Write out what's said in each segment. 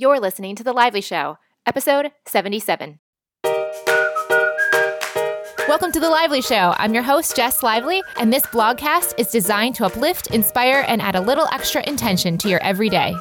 You're listening to The Lively Show, episode 77. Welcome to The Lively Show. I'm your host, Jess Lively, and this blogcast is designed to uplift, inspire, and add a little extra intention to your everyday.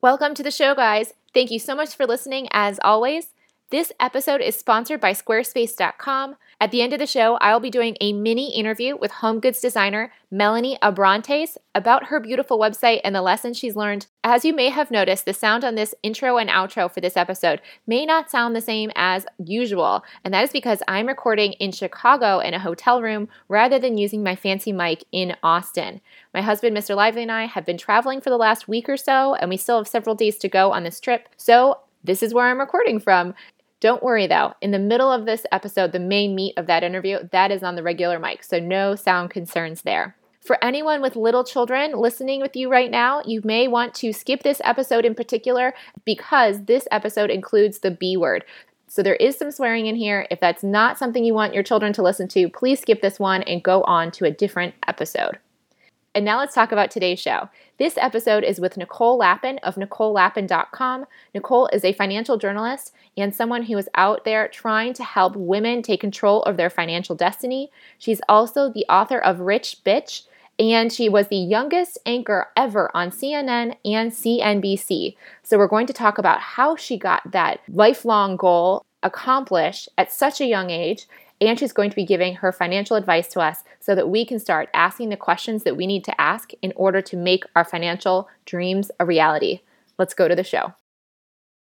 Welcome to the show, guys. Thank you so much for listening, as always. This episode is sponsored by Squarespace.com. At the end of the show, I'll be doing a mini interview with home goods designer Melanie Abrantes about her beautiful website and the lessons she's learned. As you may have noticed, the sound on this intro and outro for this episode may not sound the same as usual, and that is because I'm recording in Chicago in a hotel room rather than using my fancy mic in Austin. My husband, Mr. Lively, and I have been traveling for the last week or so, and we still have several days to go on this trip, so this is where I'm recording from. Don't worry though, in the middle of this episode, the main meat of that interview, that is on the regular mic, so no sound concerns there. For anyone with little children listening with you right now, you may want to skip this episode in particular because this episode includes the B word. So there is some swearing in here. If that's not something you want your children to listen to, please skip this one and go on to a different episode. And now let's talk about today's show. This episode is with Nicole Lapin of NicoleLapin.com. Nicole is a financial journalist and someone who is out there trying to help women take control of their financial destiny. She's also the author of Rich Bitch, and she was the youngest anchor ever on CNN and CNBC. So, we're going to talk about how she got that lifelong goal accomplished at such a young age and she's going to be giving her financial advice to us so that we can start asking the questions that we need to ask in order to make our financial dreams a reality. Let's go to the show.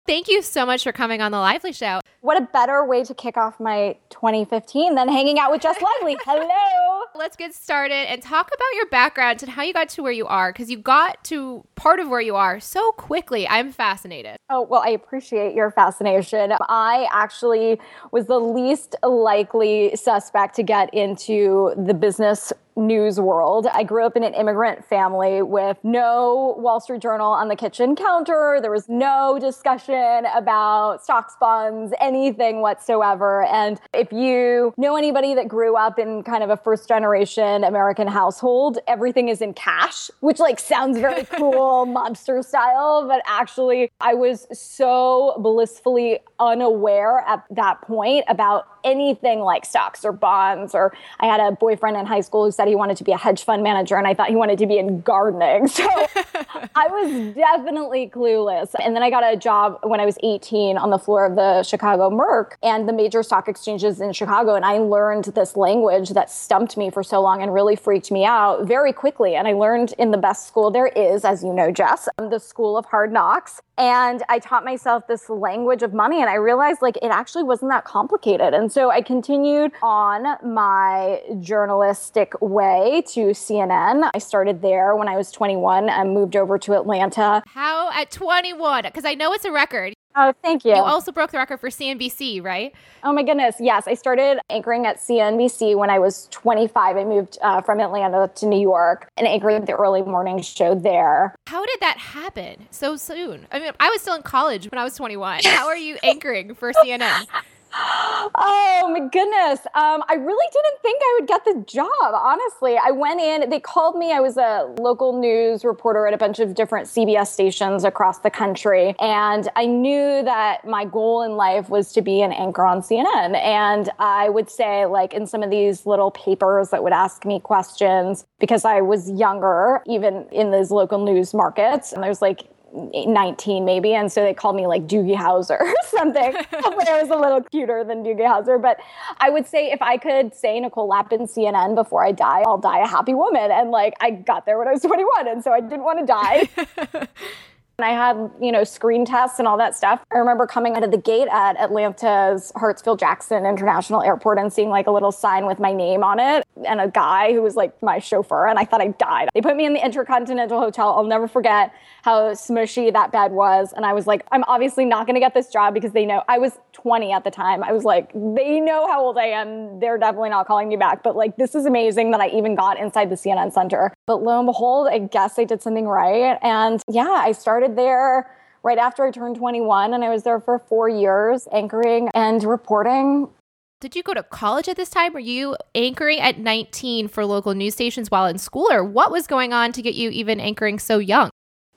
Thank you so much for coming on the Lively Show. What a better way to kick off my 2015 than hanging out with Jess Lively. Hello. Let's get started and talk about your background and how you got to where you are because you got to part of where you are so quickly. I'm fascinated. Oh, well, I appreciate your fascination. I actually was the least likely suspect to get into the business news world. I grew up in an immigrant family with no Wall Street Journal on the kitchen counter. There was no discussion about stocks, bonds, anything whatsoever. And if you know anybody that grew up in kind of a first generation American household, everything is in cash, which like sounds very cool, mobster style, but actually I was so blissfully unaware at that point about anything like stocks or bonds or I had a boyfriend in high school who said he wanted to be a hedge fund manager and I thought he wanted to be in gardening. So I was definitely clueless. And then I got a job when I was 18 on the floor of the Chicago Merc and the major stock exchanges in Chicago. And I learned this language that stumped me for so long and really freaked me out very quickly. And I learned in the best school there is, as you know, Jess, um, the School of Hard Knocks. And I taught myself this language of money and I realized like it actually wasn't that complicated. And so I continued on my journalistic way to CNN. I started there when I was 21 and moved over to Atlanta. How at 21? Because I know it's a record. Oh, thank you. You also broke the record for CNBC, right? Oh my goodness. Yes. I started anchoring at CNBC when I was 25. I moved uh, from Atlanta to New York and anchored the early morning show there. How did that happen so soon? I mean, I was still in college when I was 21. How are you anchoring for CNN? oh my goodness. Um, I really didn't think I would get the job, honestly. I went in, they called me. I was a local news reporter at a bunch of different CBS stations across the country. And I knew that my goal in life was to be an anchor on CNN. And I would say, like, in some of these little papers that would ask me questions, because I was younger, even in those local news markets, and there's like 19 maybe and so they called me like Doogie Howser or something. Hopefully I was a little cuter than Doogie Howser but I would say if I could say Nicole Lapin CNN before I die I'll die a happy woman and like I got there when I was 21 and so I didn't want to die I had, you know, screen tests and all that stuff. I remember coming out of the gate at Atlanta's Hartsfield Jackson International Airport and seeing like a little sign with my name on it and a guy who was like my chauffeur. And I thought I died. They put me in the Intercontinental Hotel. I'll never forget how smushy that bed was. And I was like, I'm obviously not going to get this job because they know I was 20 at the time. I was like, they know how old I am. They're definitely not calling me back. But like, this is amazing that I even got inside the CNN Center. But lo and behold, I guess I did something right. And yeah, I started started there right after I turned 21, and I was there for four years anchoring and reporting Did you go to college at this time? Were you anchoring at 19 for local news stations while in school, or what was going on to get you even anchoring so young?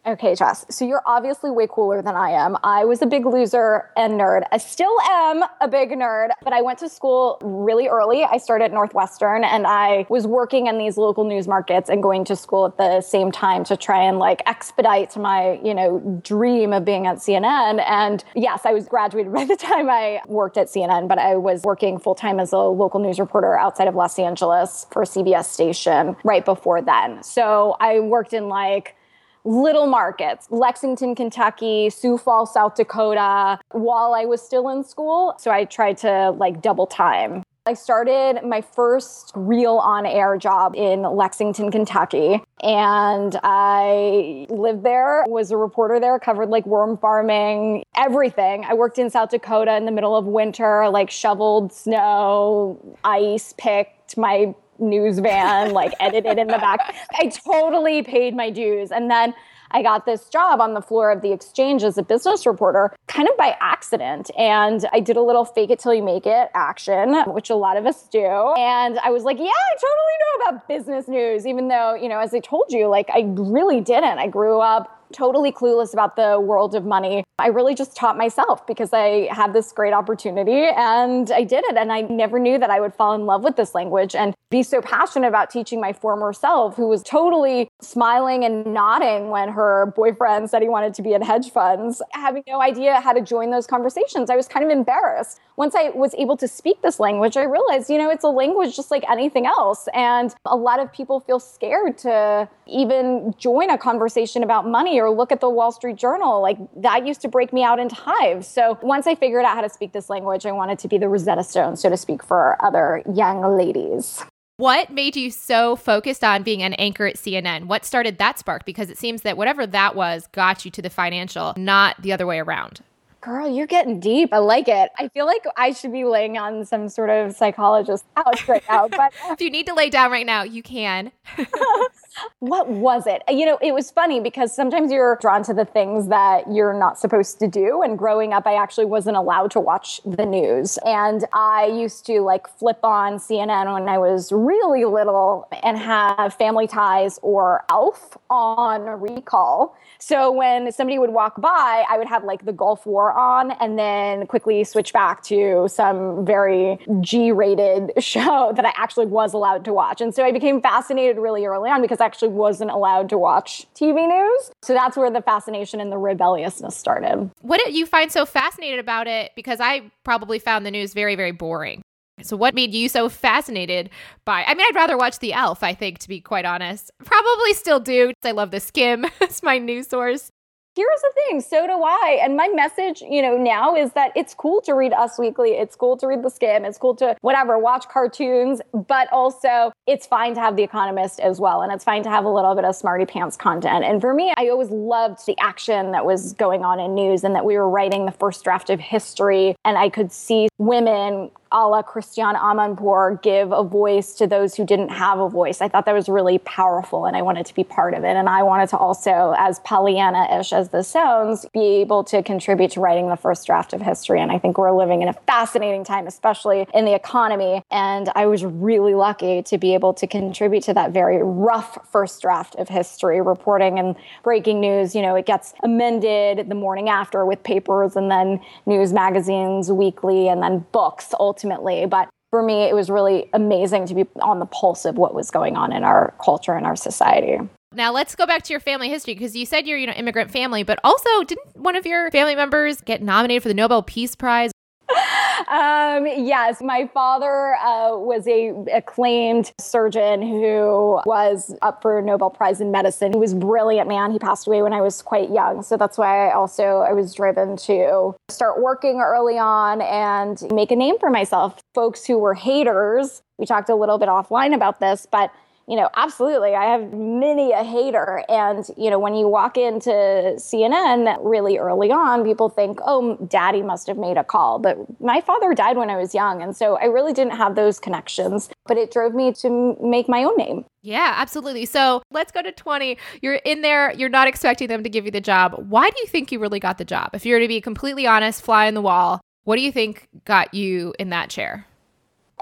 Okay, Jess. So you're obviously way cooler than I am. I was a big loser and nerd. I still am a big nerd, but I went to school really early. I started at Northwestern and I was working in these local news markets and going to school at the same time to try and like expedite my, you know, dream of being at CNN. And yes, I was graduated by the time I worked at CNN, but I was working full time as a local news reporter outside of Los Angeles for a CBS station right before then. So I worked in like little markets, Lexington, Kentucky, Sioux Falls, South Dakota, while I was still in school. So I tried to like double time. I started my first real on air job in Lexington, Kentucky. And I lived there, was a reporter there, covered like worm farming, everything. I worked in South Dakota in the middle of winter, like shoveled snow, ice, picked my news van, like edited in the back. I totally paid my dues. And then I got this job on the floor of the exchange as a business reporter kind of by accident. And I did a little fake it till you make it action, which a lot of us do. And I was like, yeah, I totally know about business news, even though, you know, as I told you, like I really didn't. I grew up totally clueless about the world of money. I really just taught myself because I had this great opportunity and I did it. And I never knew that I would fall in love with this language and be so passionate about teaching my former self, who was totally smiling and nodding when her boyfriend said he wanted to be in hedge funds, having no idea how to join those conversations. I was kind of embarrassed. Once I was able to speak this language, I realized, you know, it's a language just like anything else. And a lot of people feel scared to even join a conversation about money or look at the Wall Street Journal. Like that used to break me out into hives. So once I figured out how to speak this language, I wanted to be the Rosetta Stone, so to speak, for other young ladies. What made you so focused on being an anchor at CNN? What started that spark? Because it seems that whatever that was got you to the financial, not the other way around. Girl, you're getting deep. I like it. I feel like I should be laying on some sort of psychologist couch right now. But if you need to lay down right now, you can. what was it? You know, it was funny because sometimes you're drawn to the things that you're not supposed to do. And growing up, I actually wasn't allowed to watch the news. And I used to like flip on CNN when I was really little and have Family Ties or Alf on recall. So when somebody would walk by, I would have like the Gulf War on and then quickly switch back to some very G rated show that I actually was allowed to watch. And so I became fascinated really early on because actually wasn't allowed to watch TV news. So that's where the fascination and the rebelliousness started. What did you find so fascinated about it? Because I probably found the news very, very boring. So, what made you so fascinated by? I mean, I'd rather watch The Alf, I think, to be quite honest. Probably still do. I love The Skimm, it's my news source here's the thing so do i and my message you know now is that it's cool to read us weekly it's cool to read the Skimm it's cool to whatever watch cartoons but also it's fine to have the economist as well and it's fine to have a little bit of smarty pants content and for me i always loved the action that was going on in news and that we were writing the first draft of history and i could see women a la Christiane Amanpour give a voice to those who didn't have a voice. I thought that was really powerful and I wanted to be part of it. And I wanted to also, as Pollyanna ish as this sounds, be able to contribute to writing the first draft of history. And I think we're living in a fascinating time, especially in the economy. And I was really lucky to be able to contribute to that very rough first draft of history, reporting and breaking news. You know, it gets amended the morning after with papers and then news magazines weekly and then books ultimately ultimately. But for me, it was really amazing to be on the pulse of what was going on in our culture and our society. Now let's go back to your family history because you said you're, you know, immigrant family, but also didn't one of your family members get nominated for the Nobel Peace Prize? Um, yes, my father uh, was a acclaimed surgeon who was up for a Nobel Prize in medicine. He was brilliant man. He passed away when I was quite young, so that's why I also I was driven to start working early on and make a name for myself. Folks who were haters, we talked a little bit offline about this, but you know, absolutely. I have many a hater. And, you know, when you walk into CNN really early on, people think, oh, daddy must have made a call. But my father died when I was young. And so I really didn't have those connections, but it drove me to make my own name. Yeah, absolutely. So let's go to 20. You're in there, you're not expecting them to give you the job. Why do you think you really got the job? If you're to be completely honest, fly in the wall, what do you think got you in that chair?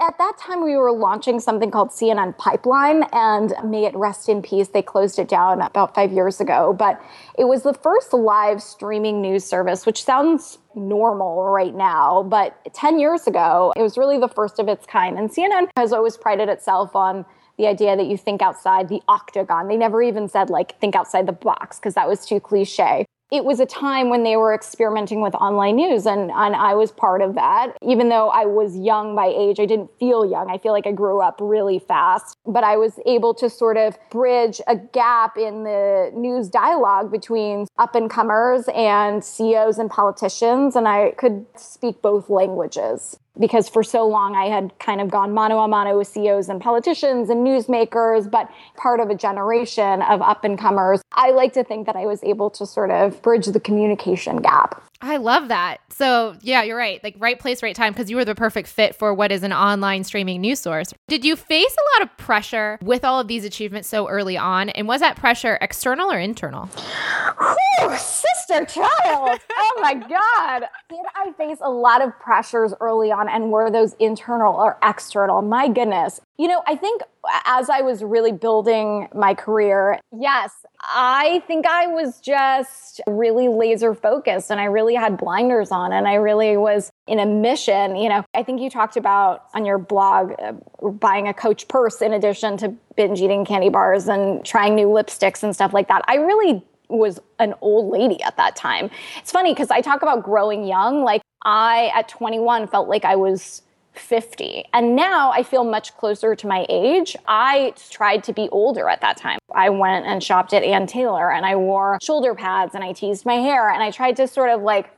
At that time, we were launching something called CNN Pipeline, and may it rest in peace. They closed it down about five years ago, but it was the first live streaming news service, which sounds normal right now, but 10 years ago, it was really the first of its kind. And CNN has always prided itself on the idea that you think outside the octagon. They never even said, like, think outside the box, because that was too cliche it was a time when they were experimenting with online news and, and I was part of that. Even though I was young by age, I didn't feel young. I feel like I grew up really fast, but I was able to sort of bridge a gap in the news dialogue between up and comers and CEOs and politicians. And I could speak both languages because for so long I had kind of gone mano a mano with CEOs and politicians and newsmakers, but part of a generation of up and comers. I like to think that I was able to sort of bridge the communication gap. I love that. So, yeah, you're right. Like, right place, right time, because you were the perfect fit for what is an online streaming news source. Did you face a lot of pressure with all of these achievements so early on? And was that pressure external or internal? Whew, sister child. oh my God. Did I face a lot of pressures early on? And were those internal or external? My goodness. You know, I think as I was really building my career, yes, I think I was just really laser focused and I really had blinders on and I really was in a mission. You know, I think you talked about on your blog uh, buying a coach purse in addition to binge eating candy bars and trying new lipsticks and stuff like that. I really was an old lady at that time. It's funny because I talk about growing young. Like I, at 21, felt like I was 50. And now I feel much closer to my age. I tried to be older at that time. I went and shopped at Ann Taylor and I wore shoulder pads and I teased my hair and I tried to sort of like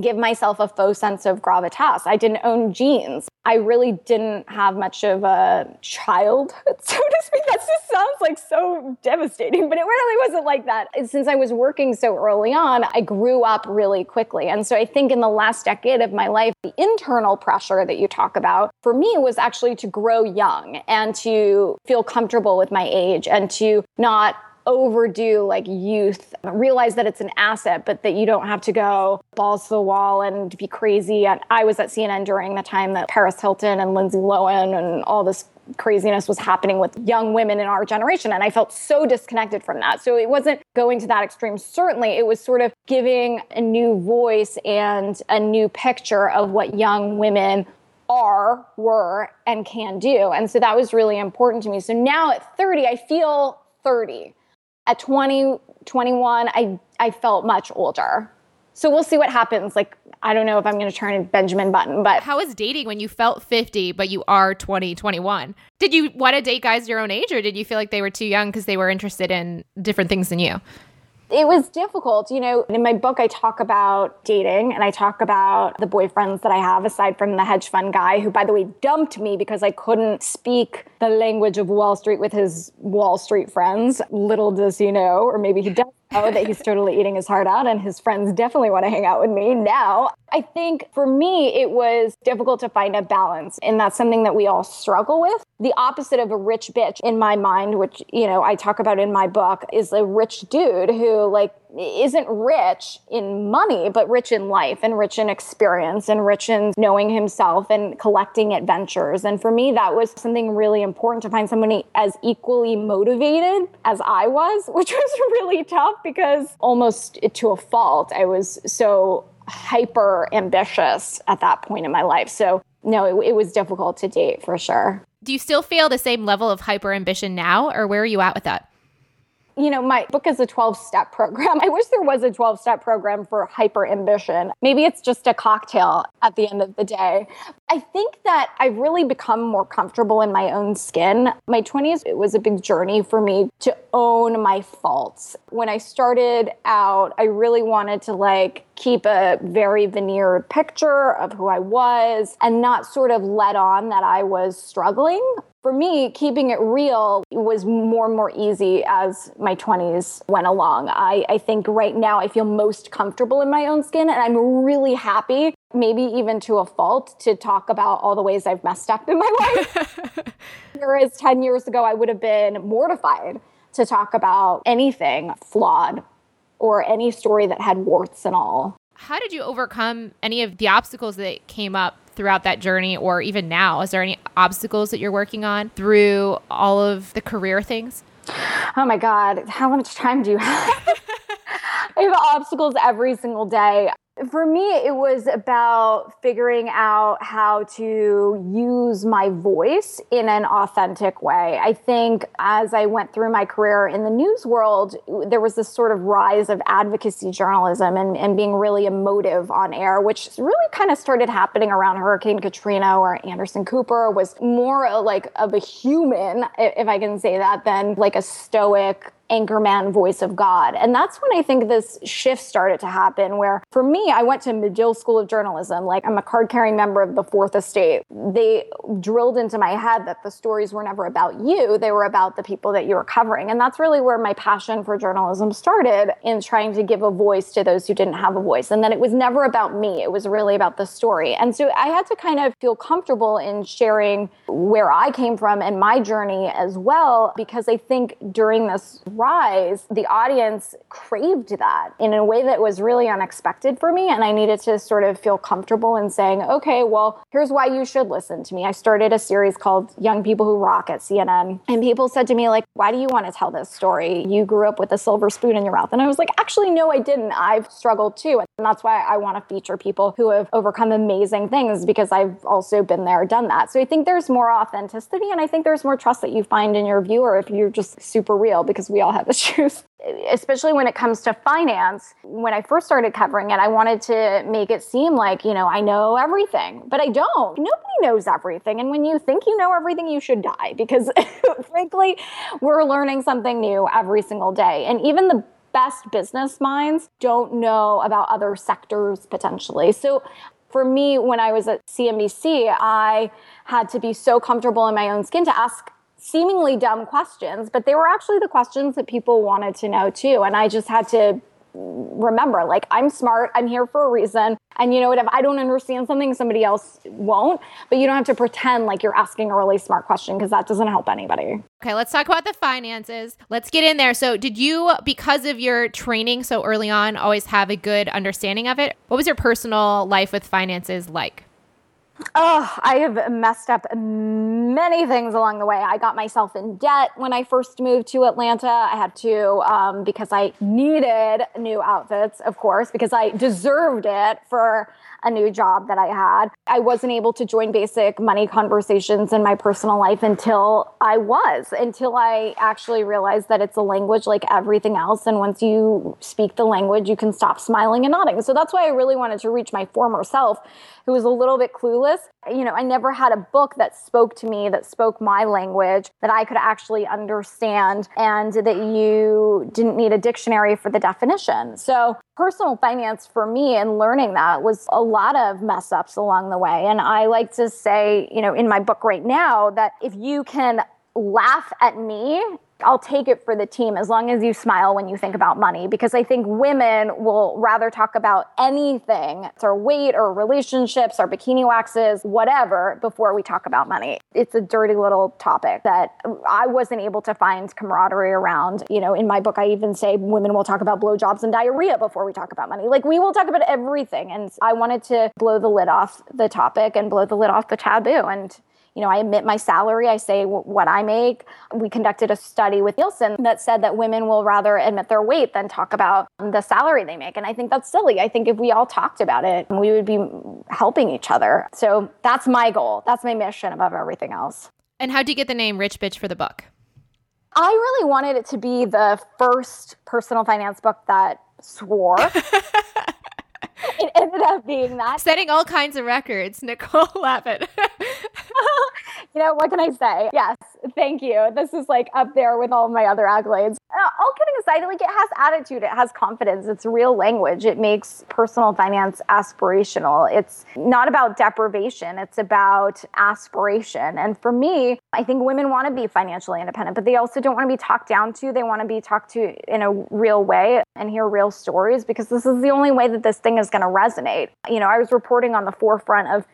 give myself a faux sense of gravitas. I didn't own jeans. I really didn't have much of a childhood, so to speak. That just sounds like so devastating, but it really wasn't like that. Since I was working so early on, I grew up really quickly. And so I think in the last decade of my life, the internal pressure that you talk about for me was actually to grow young and to feel comfortable with my age and to not overdo like youth, realize that it's an asset, but that you don't have to go balls to the wall and be crazy. And I was at CNN during the time that Paris Hilton and Lindsay Lohan and all this craziness was happening with young women in our generation. And I felt so disconnected from that. So it wasn't going to that extreme. Certainly, it was sort of giving a new voice and a new picture of what young women are, were, and can do. And so that was really important to me. So now at 30, I feel 30 at 20, 21, I, I felt much older. So we'll see what happens. Like, I don't know if I'm going to turn Benjamin Button, but. How is dating when you felt 50, but you are 20, 21? Did you want to date guys your own age, or did you feel like they were too young because they were interested in different things than you? It was difficult. You know, in my book, I talk about dating and I talk about the boyfriends that I have, aside from the hedge fund guy, who, by the way, dumped me because I couldn't speak the language of Wall Street with his Wall Street friends. Little does he know, or maybe he does know that he's totally eating his heart out and his friends definitely want to hang out with me now. I think for me, it was difficult to find a balance. And that's something that we all struggle with. The opposite of a rich bitch in my mind, which, you know, I talk about in my book, is a rich dude who, like, isn't rich in money, but rich in life and rich in experience and rich in knowing himself and collecting adventures. And for me, that was something really important to find somebody as equally motivated as I was, which was really tough because almost to a fault, I was so hyper ambitious at that point in my life. So, no, it, it was difficult to date for sure. Do you still feel the same level of hyper ambition now, or where are you at with that? You know, my book is a 12 step program. I wish there was a 12 step program for hyper ambition. Maybe it's just a cocktail at the end of the day. I think that I've really become more comfortable in my own skin. My 20s, it was a big journey for me to own my faults. When I started out, I really wanted to like keep a very veneered picture of who I was and not sort of let on that I was struggling for me, keeping it real was more and more easy as my 20s went along. I, I think right now I feel most comfortable in my own skin, and I'm really happy, maybe even to a fault, to talk about all the ways I've messed up in my life. Whereas 10 years ago, I would have been mortified to talk about anything flawed or any story that had warts and all. How did you overcome any of the obstacles that came up throughout that journey or even now? Is there any obstacles that you're working on through all of the career things? Oh my God, how much time do you have? I have obstacles every single day. For me, it was about figuring out how to use my voice in an authentic way. I think as I went through my career in the news world, there was this sort of rise of advocacy journalism and, and being really emotive on air, which really kind of started happening around Hurricane Katrina, where Anderson Cooper was more like of a human, if I can say that, than like a stoic anchorman voice of God. And that's when I think this shift started to happen where for me, I went to Medill School of Journalism. Like I'm a card carrying member of the fourth estate. They drilled into my head that the stories were never about you. They were about the people that you were covering. And that's really where my passion for journalism started in trying to give a voice to those who didn't have a voice. And then it was never about me. It was really about the story. And so I had to kind of feel comfortable in sharing where I came from and my journey as well, because I think during this rise, the audience craved that in a way that was really unexpected for me. And I needed to sort of feel comfortable in saying, okay, well, here's why you should listen to me. I started a series called Young People Who Rock at CNN. And people said to me, like, why do you want to tell this story? You grew up with a silver spoon in your mouth. And I was like, actually, no, I didn't. I've struggled too. And that's why I want to feature people who have overcome amazing things because I've also been there, done that. So I think there's more authenticity and I think there's more trust that you find in your viewer if you're just super real because we all have issues. Especially when it comes to finance, when I first started covering it, I wanted to make it seem like, you know, I know everything, but I don't. Nobody knows everything. And when you think you know everything, you should die because, frankly, we're learning something new every single day. And even the best business minds don't know about other sectors potentially. So for me, when I was at CNBC, I had to be so comfortable in my own skin to ask seemingly dumb questions, but they were actually the questions that people wanted to know too. And I just had to remember like i'm smart i'm here for a reason. And you know what if i don't understand something somebody else won't. But you don't have to pretend like you're asking a really smart question because that doesn't help anybody. Okay let's talk about the finances. Let's get in there. So did you because of your training so early on always have a good understanding of it? What was your personal life with finances like Oh, I have messed up many things along the way. I got myself in debt when I first moved to Atlanta. I had to, um, because I needed new outfits, of course, because I deserved it for a new job that I had. I wasn't able to join basic money conversations in my personal life until I was, until I actually realized that it's a language like everything else. And once you speak the language, you can stop smiling and nodding. So that's why I really wanted to reach my former self, who was a little bit clueless. You know, I never had a book that spoke to me, that spoke my language, that I could actually understand, and that you didn't need a dictionary for the definition. So personal finance for me and learning that was a lot of mess ups along the way. And I like to say, you know, in my book right now, that if you can laugh at me I'll take it for the team as long as you smile when you think about money because I think women will rather talk about anything, it's our weight or relationships, our bikini waxes, whatever, before we talk about money. It's a dirty little topic that I wasn't able to find camaraderie around. You know, in my book, I even say women will talk about blowjobs and diarrhea before we talk about money. Like we will talk about everything. And I wanted to blow the lid off the topic and blow the lid off the taboo. And you know, I admit my salary, I say what I make. We conducted a study with Nielsen that said that women will rather admit their weight than talk about the salary they make. And I think that's silly. I think if we all talked about it, we would be helping each other. So that's my goal. That's my mission above everything else. And how do you get the name Rich Bitch for the book? I really wanted it to be the first personal finance book that swore. it ended up being that. Setting all kinds of records, Nicole Lapin. you know, what can I say? Yes, thank you. This is like up there with all my other accolades. Uh, all kidding aside, like it has attitude, it has confidence, it's real language. It makes personal finance aspirational. It's not about deprivation, it's about aspiration. And for me, I think women want to be financially independent, but they also don't want to be talked down to. They want to be talked to in a real way and hear real stories because this is the only way that this thing is going to resonate. You know, I was reporting on the forefront of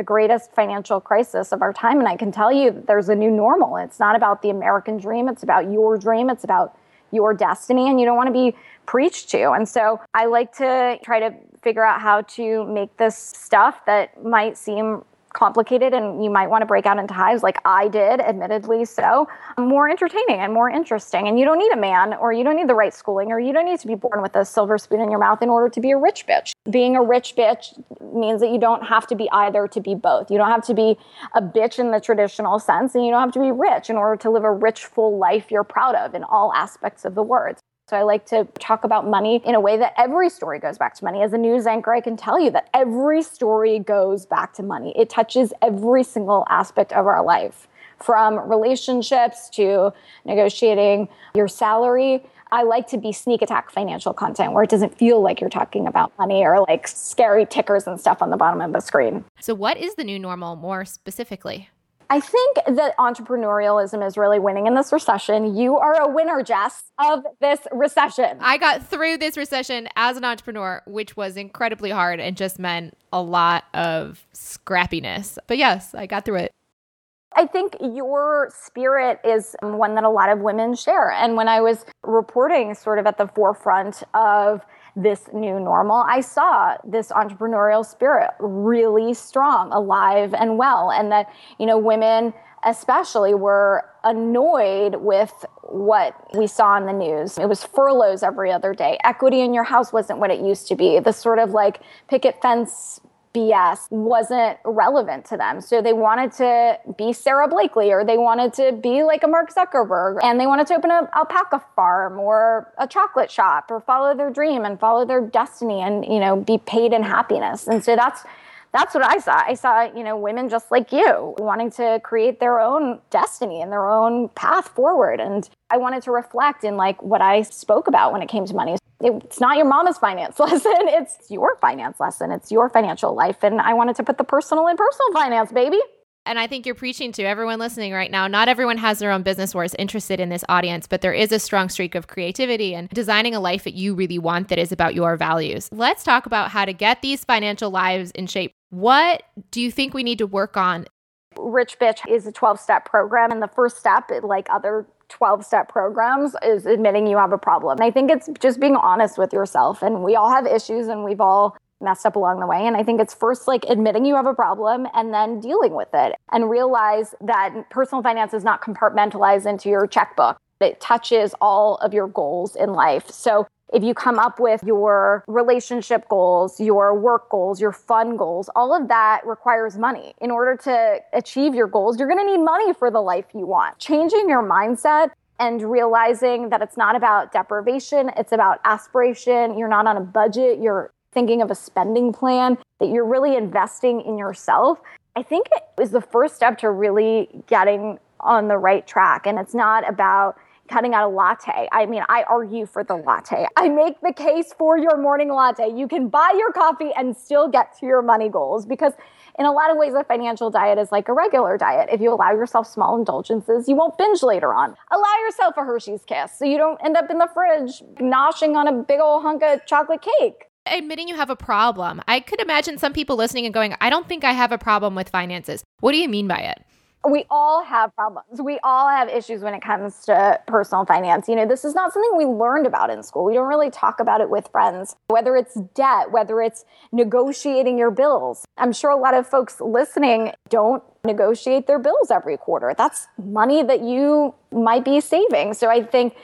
the greatest financial crisis of our time. And I can tell you that there's a new normal. It's not about the American dream, it's about your dream, it's about your destiny and you don't want to be preached to. And so I like to try to figure out how to make this stuff that might seem complicated and you might want to break out into hives like I did, admittedly so, more entertaining and more interesting. And you don't need a man or you don't need the right schooling or you don't need to be born with a silver spoon in your mouth in order to be a rich bitch. Being a rich bitch means that you don't have to be either to be both. You don't have to be a bitch in the traditional sense and you don't have to be rich in order to live a rich, full life you're proud of in all aspects of the words. So I like to talk about money in a way that every story goes back to money. As a news anchor, I can tell you that every story goes back to money. It touches every single aspect of our life from relationships to negotiating your salary. I like to be sneak attack financial content where it doesn't feel like you're talking about money or like scary tickers and stuff on the bottom of the screen. So, what is the new normal more specifically? I think that entrepreneurialism is really winning in this recession. You are a winner, Jess, of this recession. I got through this recession as an entrepreneur, which was incredibly hard and just meant a lot of scrappiness. But yes, I got through it. I think your spirit is um, one that a lot of women share. And when I was reporting sort of at the forefront of this new normal, I saw this entrepreneurial spirit really strong, alive and well. And that, you know, women especially were annoyed with what we saw in the news. It was furloughs every other day. Equity in your house wasn't what it used to be. The sort of like picket fence BS wasn't relevant to them. So they wanted to be Sara Blakely or they wanted to be like a Mark Zuckerberg and they wanted to open an alpaca farm or a chocolate shop or follow their dream and follow their destiny and, you know, be paid in happiness. And so that's that's what I saw. I saw, you know, women just like you wanting to create their own destiny and their own path forward. And I wanted to reflect in like what I spoke about when it came to money it's not your mama's finance lesson. It's your finance lesson. It's your financial life. And I wanted to put the personal in personal finance, baby. And I think you're preaching to everyone listening right now. Not everyone has their own business or is interested in this audience, but there is a strong streak of creativity and designing a life that you really want that is about your values. Let's talk about how to get these financial lives in shape. What do you think we need to work on? Rich Bitch is a 12 step program. And the first step, like other 12 step programs is admitting you have a problem. And I think it's just being honest with yourself. And we all have issues and we've all messed up along the way. And I think it's first like admitting you have a problem and then dealing with it and realize that personal finance is not compartmentalized into your checkbook. It touches all of your goals in life. So if you come up with your relationship goals, your work goals, your fun goals, all of that requires money. In order to achieve your goals, you're going to need money for the life you want. Changing your mindset and realizing that it's not about deprivation, it's about aspiration. You're not on a budget, you're thinking of a spending plan, that you're really investing in yourself. I think it is the first step to really getting on the right track. And it's not about cutting out a latte. I mean, I argue for the latte. I make the case for your morning latte. You can buy your coffee and still get to your money goals because in a lot of ways, a financial diet is like a regular diet. If you allow yourself small indulgences, you won't binge later on. Allow yourself a Hershey's kiss so you don't end up in the fridge noshing on a big old hunk of chocolate cake admitting you have a problem. I could imagine some people listening and going, I don't think I have a problem with finances. What do you mean by it? We all have problems. We all have issues when it comes to personal finance. You know, this is not something we learned about in school. We don't really talk about it with friends, whether it's debt, whether it's negotiating your bills. I'm sure a lot of folks listening don't negotiate their bills every quarter. That's money that you might be saving. So I think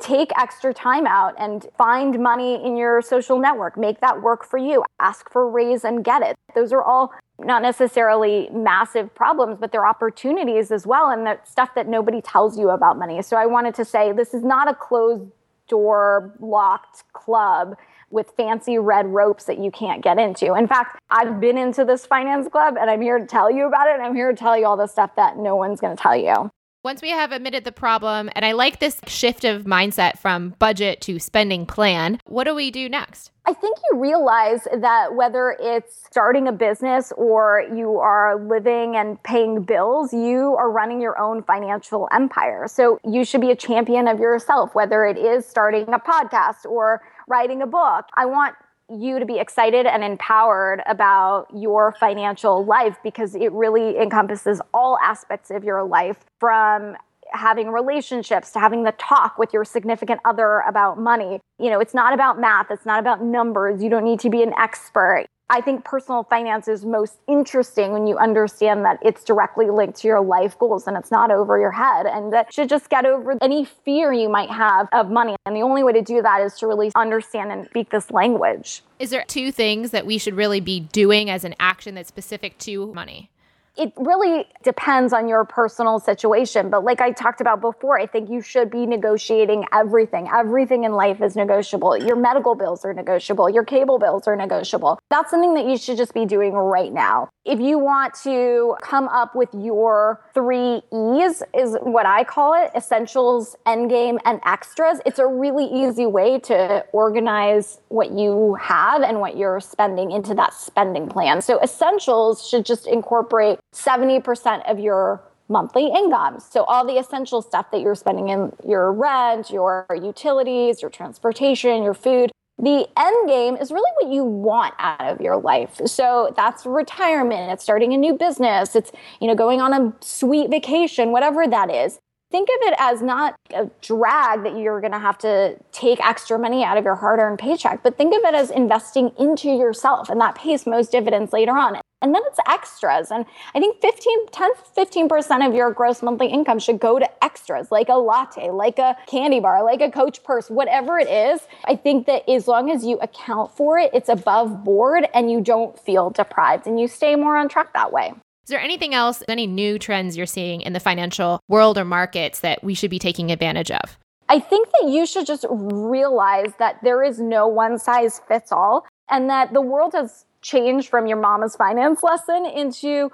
take extra time out and find money in your social network. Make that work for you. Ask for raise and get it. Those are all not necessarily massive problems, but they're opportunities as well. And the stuff that nobody tells you about money. So I wanted to say this is not a closed door, locked club with fancy red ropes that you can't get into. In fact, I've been into this finance club and I'm here to tell you about it. I'm here to tell you all the stuff that no one's going to tell you. Once we have admitted the problem, and I like this shift of mindset from budget to spending plan, what do we do next? I think you realize that whether it's starting a business or you are living and paying bills, you are running your own financial empire. So you should be a champion of yourself, whether it is starting a podcast or writing a book. I want you to be excited and empowered about your financial life because it really encompasses all aspects of your life from having relationships to having the talk with your significant other about money. You know, it's not about math, it's not about numbers. You don't need to be an expert. I think personal finance is most interesting when you understand that it's directly linked to your life goals and it's not over your head. And that should just get over any fear you might have of money. And the only way to do that is to really understand and speak this language. Is there two things that we should really be doing as an action that's specific to money? It really depends on your personal situation. But like I talked about before, I think you should be negotiating everything. Everything in life is negotiable. Your medical bills are negotiable. Your cable bills are negotiable. That's something that you should just be doing right now. If you want to come up with your three E's, is what I call it essentials, endgame, and extras. It's a really easy way to organize what you have and what you're spending into that spending plan. So essentials should just incorporate 70% of your monthly income. So all the essential stuff that you're spending in your rent, your utilities, your transportation, your food. The end game is really what you want out of your life. So that's retirement, it's starting a new business, it's you know going on a sweet vacation, whatever that is. Think of it as not a drag that you're going to have to take extra money out of your hard earned paycheck, but think of it as investing into yourself. And that pays most dividends later on. And then it's extras. And I think 15, 10, 15% of your gross monthly income should go to extras, like a latte, like a candy bar, like a coach purse, whatever it is. I think that as long as you account for it, it's above board and you don't feel deprived and you stay more on track that way. Is there anything else, any new trends you're seeing in the financial world or markets that we should be taking advantage of? I think that you should just realize that there is no one size fits all and that the world has changed from your mama's finance lesson into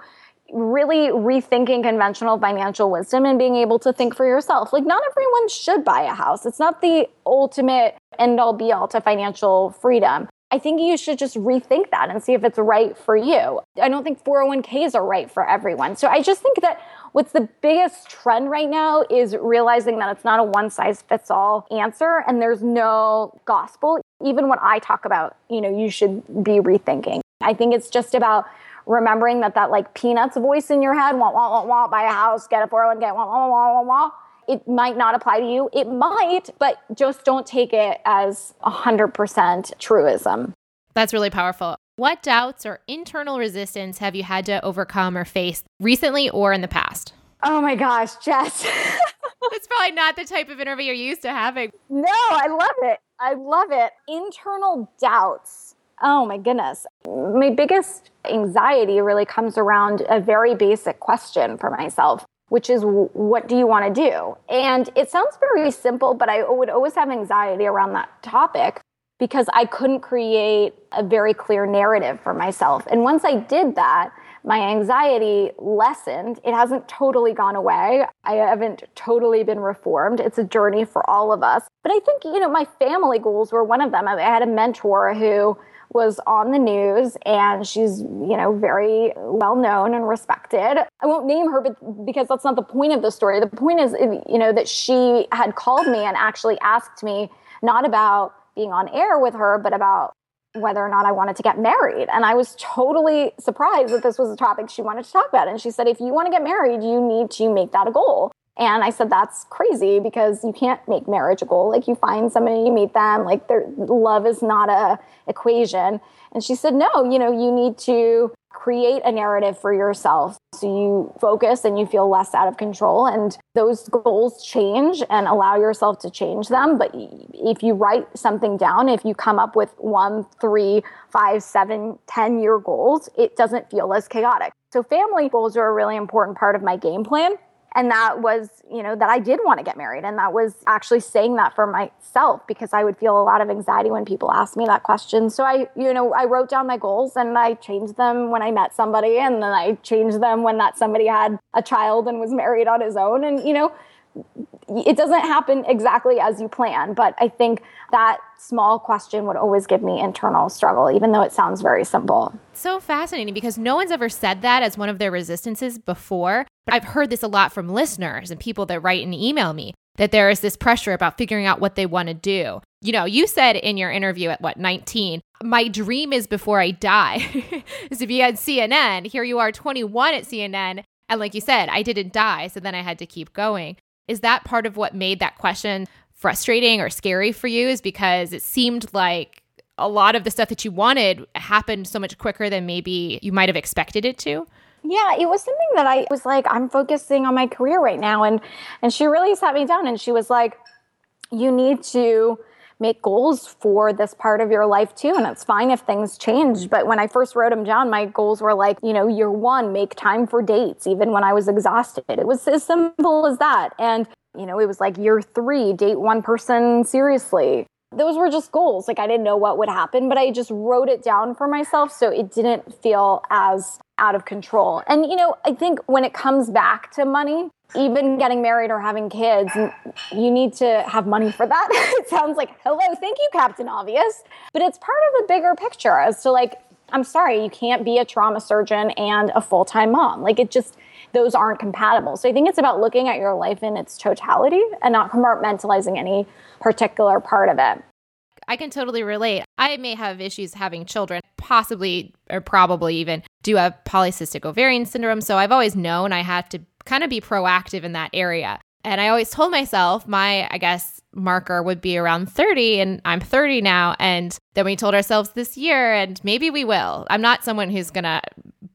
really rethinking conventional financial wisdom and being able to think for yourself. Like, not everyone should buy a house. It's not the ultimate end all be all to financial freedom. I think you should just rethink that and see if it's right for you. I don't think 401ks are right for everyone. So I just think that what's the biggest trend right now is realizing that it's not a one size fits all answer and there's no gospel. Even what I talk about, you know, you should be rethinking. I think it's just about remembering that that like peanuts voice in your head, want, want, want, want, buy a house, get a 401k, want, want, want, want, want. It might not apply to you. It might, but just don't take it as 100% truism. That's really powerful. What doubts or internal resistance have you had to overcome or face recently or in the past? Oh my gosh, Jess. It's probably not the type of interview you're used to having. No, I love it. I love it. Internal doubts Oh my goodness. My biggest anxiety really comes around a very basic question for myself, which is what do you want to do? And it sounds very simple, but I would always have anxiety around that topic because I couldn't create a very clear narrative for myself. And once I did that, my anxiety lessened. It hasn't totally gone away. I haven't totally been reformed. It's a journey for all of us. But I think, you know, my family goals were one of them. I had a mentor who was on the news and she's, you know, very well known and respected. I won't name her but because that's not the point of the story. The point is, you know, that she had called me and actually asked me not about being on air with her, but about whether or not I wanted to get married. And I was totally surprised that this was a topic she wanted to talk about. And she said, if you want to get married, you need to make that a goal. And I said, that's crazy because you can't make marriage a goal. Like you find somebody, you meet them, like their love is not a equation. And she said, no, you know, you need to create a narrative for yourself so you focus and you feel less out of control and those goals change and allow yourself to change them but if you write something down if you come up with one three five seven ten year goals it doesn't feel as chaotic so family goals are a really important part of my game plan and that was you know that i did want to get married. And that was actually saying that for myself because i would feel a lot of anxiety when people asked me that question. So i you know i wrote down my goals and i changed them when i met somebody. And then i changed them when that somebody had a child and was married on his own. And you know it doesn't happen exactly as you plan, but I think that small question would always give me internal struggle, even though it sounds very simple. So fascinating because no one's ever said that as one of their resistances before. I've heard this a lot from listeners and people that write and email me that there is this pressure about figuring out what they want to do. You know, you said in your interview at what, 19, my dream is before I die. As if you had CNN, here you are 21 at CNN. And like you said, I didn't die. So then I had to keep going. Is that part of what made that question frustrating or scary for you? Is because it seemed like a lot of the stuff that you wanted happened so much quicker than maybe you might have expected it to? Yeah, it was something that I was like, I'm focusing on my career right now. And and she really sat me down and she was like, You need to make goals for this part of your life too. And it's fine if things change. But when I first wrote them down, my goals were like, you know, year one, make time for dates, even when I was exhausted. It was as simple as that. And, you know, it was like year three, date one person seriously those were just goals. Like I didn't know what would happen, but I just wrote it down for myself so it didn't feel as out of control. And you know, I think when it comes back to money, even getting married or having kids, you need to have money for that. it sounds like, hello, thank you, Captain Obvious. But it's part of a bigger picture as to like, I'm sorry, you can't be a trauma surgeon and a full time mom. Like, it just, those aren't compatible. So I think it's about looking at your life in its totality and not compartmentalizing any particular part of it. I can totally relate. I may have issues having children, possibly or probably even do have polycystic ovarian syndrome. So I've always known I had to kind of be proactive in that area. And I always told myself my, I guess, marker would be around 30, and I'm 30 now. And then we told ourselves this year, and maybe we will. I'm not someone who's going to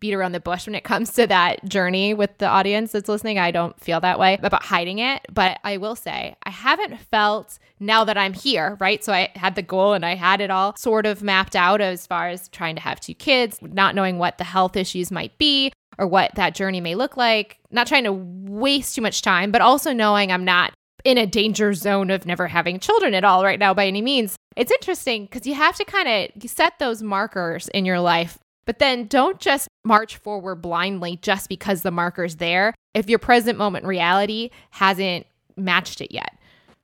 beat around the bush when it comes to that journey with the audience that's listening. I don't feel that way about hiding it. But I will say, I haven't felt now that I'm here, right? So I had the goal and I had it all sort of mapped out as far as trying to have two kids, not knowing what the health issues might be or what that journey may look like, not trying to waste too much time, but also knowing I'm not in a danger zone of never having children at all right now by any means. It's interesting because you have to kind of set those markers in your life but then don't just march forward blindly just because the marker's there if your present moment reality hasn't matched it yet.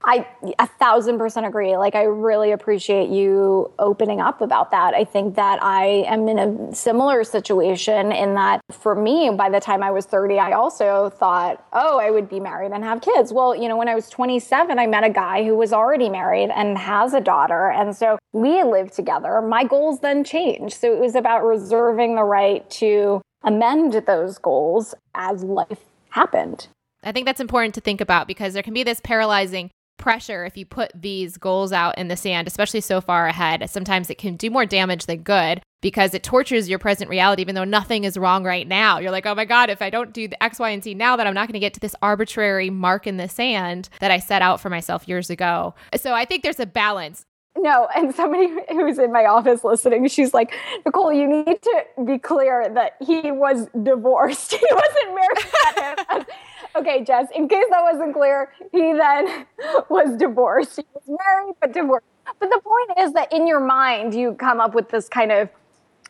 I a thousand percent agree. Like, I really appreciate you opening up about that. I think that I am in a similar situation in that for me, by the time I was 30, I also thought, oh, I would be married and have kids. Well, you know, when I was 27, I met a guy who was already married and has a daughter. And so we lived together. My goals then changed. So it was about reserving the right to amend those goals as life happened. I think that's important to think about because there can be this paralyzing pressure if you put these goals out in the sand, especially so far ahead. Sometimes it can do more damage than good because it tortures your present reality, even though nothing is wrong right now. You're like, oh my God, if I don't do the X, Y, and Z now, that I'm not going to get to this arbitrary mark in the sand that I set out for myself years ago. So I think there's a balance. No, and somebody who's in my office listening, she's like, Nicole, you need to be clear that he was divorced. He wasn't married okay, Jess, in case that wasn't clear, he then was divorced. He was married, but divorced. But the point is that in your mind, you come up with this kind of,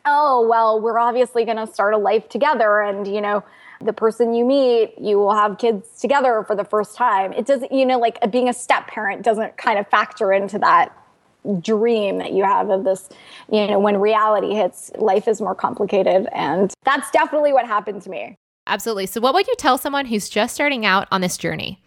oh, well, we're obviously going to start a life together. And, you know, the person you meet, you will have kids together for the first time. It doesn't, you know, like being a step parent doesn't kind of factor into that dream that you have of this, you know, when reality hits, life is more complicated. And that's definitely what happened to me. Absolutely. So, what would you tell someone who's just starting out on this journey?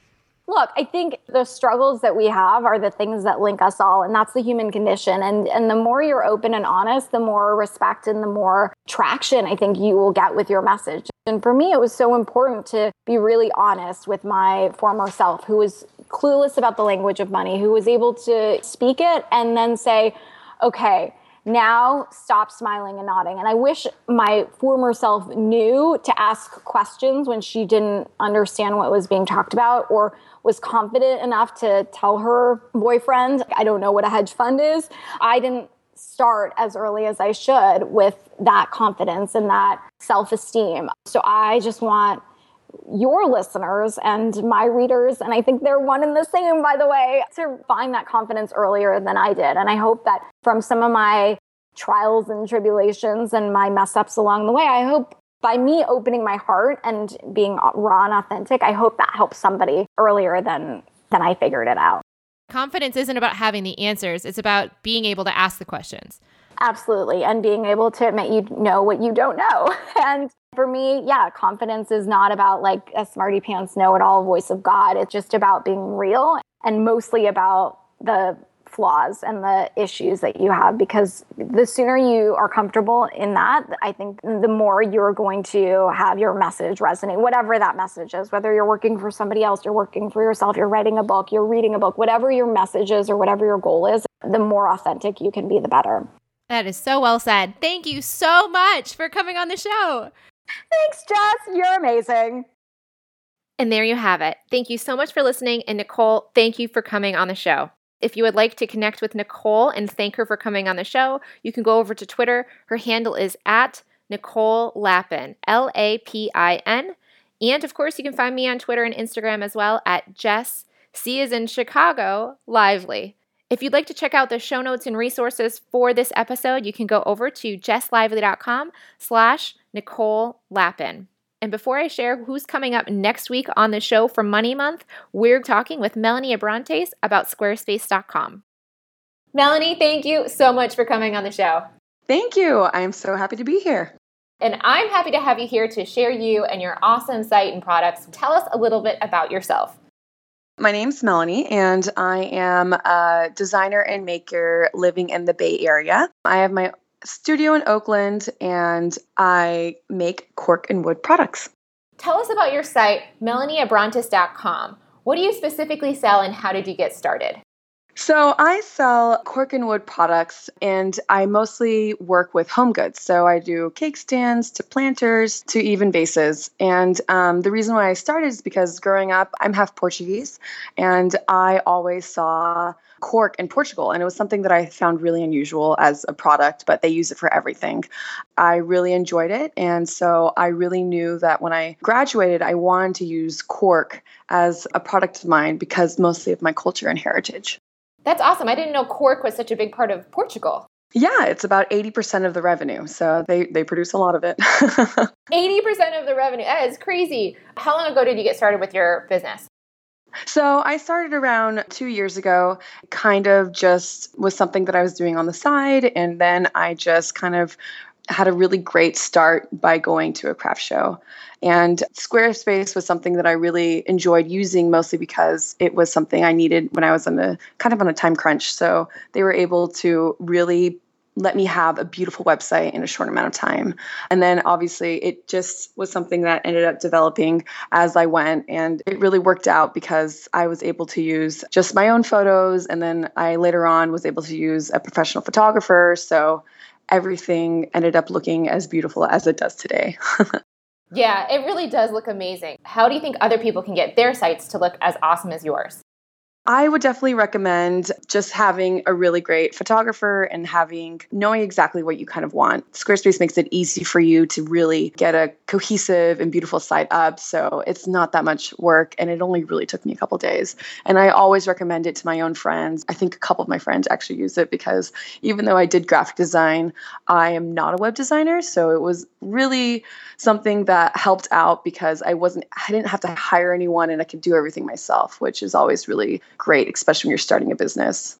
Look, I think the struggles that we have are the things that link us all, and that's the human condition. And and the more you're open and honest, the more respect and the more traction I think you will get with your message. And for me, it was so important to be really honest with my former self, who was clueless about the language of money, who was able to speak it and then say, okay, now stop smiling and nodding. And I wish my former self knew to ask questions when she didn't understand what was being talked about or was confident enough to tell her boyfriend, I don't know what a hedge fund is. I didn't start as early as I should with that confidence and that self esteem. So I just want your listeners and my readers, and I think they're one and the same, by the way, to find that confidence earlier than I did. And I hope that from some of my trials and tribulations and my mess ups along the way, I hope by me opening my heart and being raw and authentic, I hope that helps somebody earlier than than I figured it out. Confidence isn't about having the answers, it's about being able to ask the questions. Absolutely. And being able to admit you know what you don't know. And for me, yeah, confidence is not about like a smarty pants know it all voice of God. It's just about being real and mostly about the flaws and the issues that you have because the sooner you are comfortable in that, I think the more you're going to have your message resonate, whatever that message is, whether you're working for somebody else, you're working for yourself, you're writing a book, you're reading a book, whatever your message is or whatever your goal is, the more authentic you can be, the better. That is so well said. Thank you so much for coming on the show. Thanks, Jess. You're amazing. And there you have it. Thank you so much for listening. And Nicole, thank you for coming on the show. If you would like to connect with Nicole and thank her for coming on the show, you can go over to Twitter. Her handle is at Nicole Lapin, L A P I N. And of course, you can find me on Twitter and Instagram as well at Jess, C is in Chicago, Lively. If you'd like to check out the show notes and resources for this episode, you can go over to jesslively.com slash Nicole Lapin. And before I share who's coming up next week on the show for Money Month, we're talking with Melanie Abrantes about squarespace.com. Melanie, thank you so much for coming on the show. Thank you. I'm so happy to be here. And I'm happy to have you here to share you and your awesome site and products. Tell us a little bit about yourself. My name's Melanie, and I am a designer and maker living in the Bay Area. I have my studio in Oakland, and I make cork and wood products. Tell us about your site, melanieabrantes.com. What do you specifically sell, and how did you get started? So I sell cork and wood products and I mostly work with home goods. So I do cake stands to planters to even vases. And um, the reason why I started is because growing up, I'm half Portuguese and I always saw cork in Portugal. And it was something that I found really unusual as a product, but they use it for everything. I really enjoyed it. And so I really knew that when I graduated, I wanted to use cork as a product of mine because mostly of my culture and heritage. That's awesome. I didn't know cork was such a big part of Portugal. Yeah, it's about 80% of the revenue. So they, they produce a lot of it. 80% of the revenue. That is crazy. How long ago did you get started with your business? So I started around two years ago, kind of just was something that I was doing on the side. And then I just kind of had a really great start by going to a craft show. And Squarespace was something that I really enjoyed using mostly because it was something I needed when I was on a kind of on a time crunch. So they were able to really let me have a beautiful website in a short amount of time. And then obviously it just was something that ended up developing as I went. And it really worked out because I was able to use just my own photos. And then I later on was able to use a professional photographer. So everything ended up looking as beautiful as it does today. Yeah, it really does look amazing. How do you think other people can get their sites to look as awesome as yours? I would definitely recommend just having a really great photographer and having knowing exactly what you kind of want. Squarespace makes it easy for you to really get a cohesive and beautiful site up. So it's not that much work and it only really took me a couple days. And I always recommend it to my own friends. I think a couple of my friends actually use it because even though I did graphic design, I am not a web designer. So it was really something that helped out because I wasn't I didn't have to hire anyone and I could do everything myself, which is always really great, especially when you're starting a business.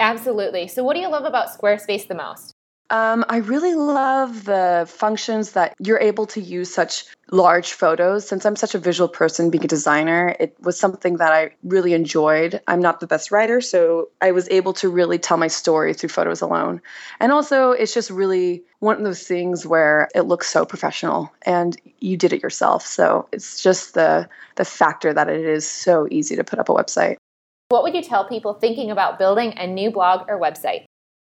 Absolutely. So, what do you love about Squarespace the most? Um, I really love the functions that you're able to use such large photos. Since I'm such a visual person, being a designer, it was something that I really enjoyed. I'm not the best writer, so I was able to really tell my story through photos alone. And also, it's just really one of those things where it looks so professional and you did it yourself. So it's just the the factor that it is so easy to put up a website. What would you tell people thinking about building a new blog or website?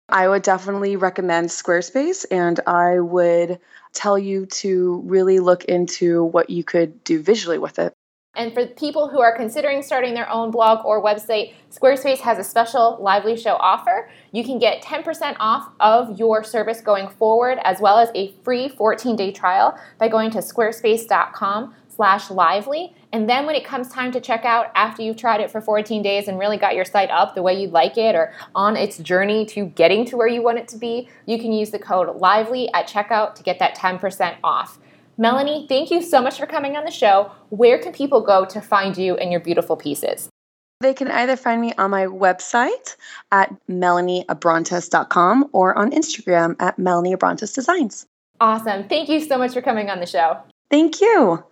I would definitely recommend Squarespace and I would tell you to really look into what you could do visually with it. And for people who are considering starting their own blog or website, Squarespace has a special Lively Show offer. You can get 10% off of your service going forward, as well as a free 14-day trial by going to squarespace.com slash lively. And then when it comes time to check out after you've tried it for 14 days and really got your site up the way you'd like it or on its journey to getting to where you want it to be, you can use the code lively at checkout to get that 10% off. Melanie, thank you so much for coming on the show. Where can people go to find you and your beautiful pieces? They can either find me on my website at melanieabrantes.com or on Instagram at melanieabrantesdesigns. Awesome. Thank you so much for coming on the show. Thank you.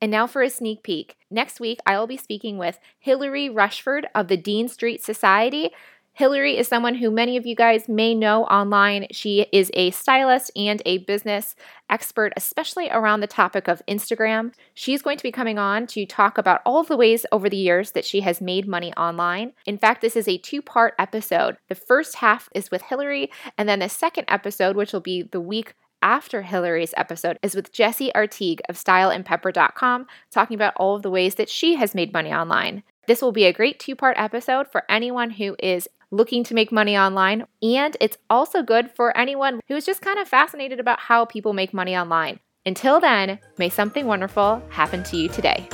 And now for a sneak peek. Next week, I will be speaking with Hilary Rushford of the Dean Street Society. Hilary is someone who many of you guys may know online. She is a stylist and a business expert, especially around the topic of Instagram. She's going to be coming on to talk about all of the ways over the years that she has made money online. In fact, this is a two part episode. The first half is with Hillary, and then the second episode, which will be the week after Hilary's episode is with Jessie Artigue of styleandpepper.com, talking about all of the ways that she has made money online. This will be a great two part episode for anyone who is looking to make money online. And it's also good for anyone who's just kind of fascinated about how people make money online. Until then, may something wonderful happen to you today.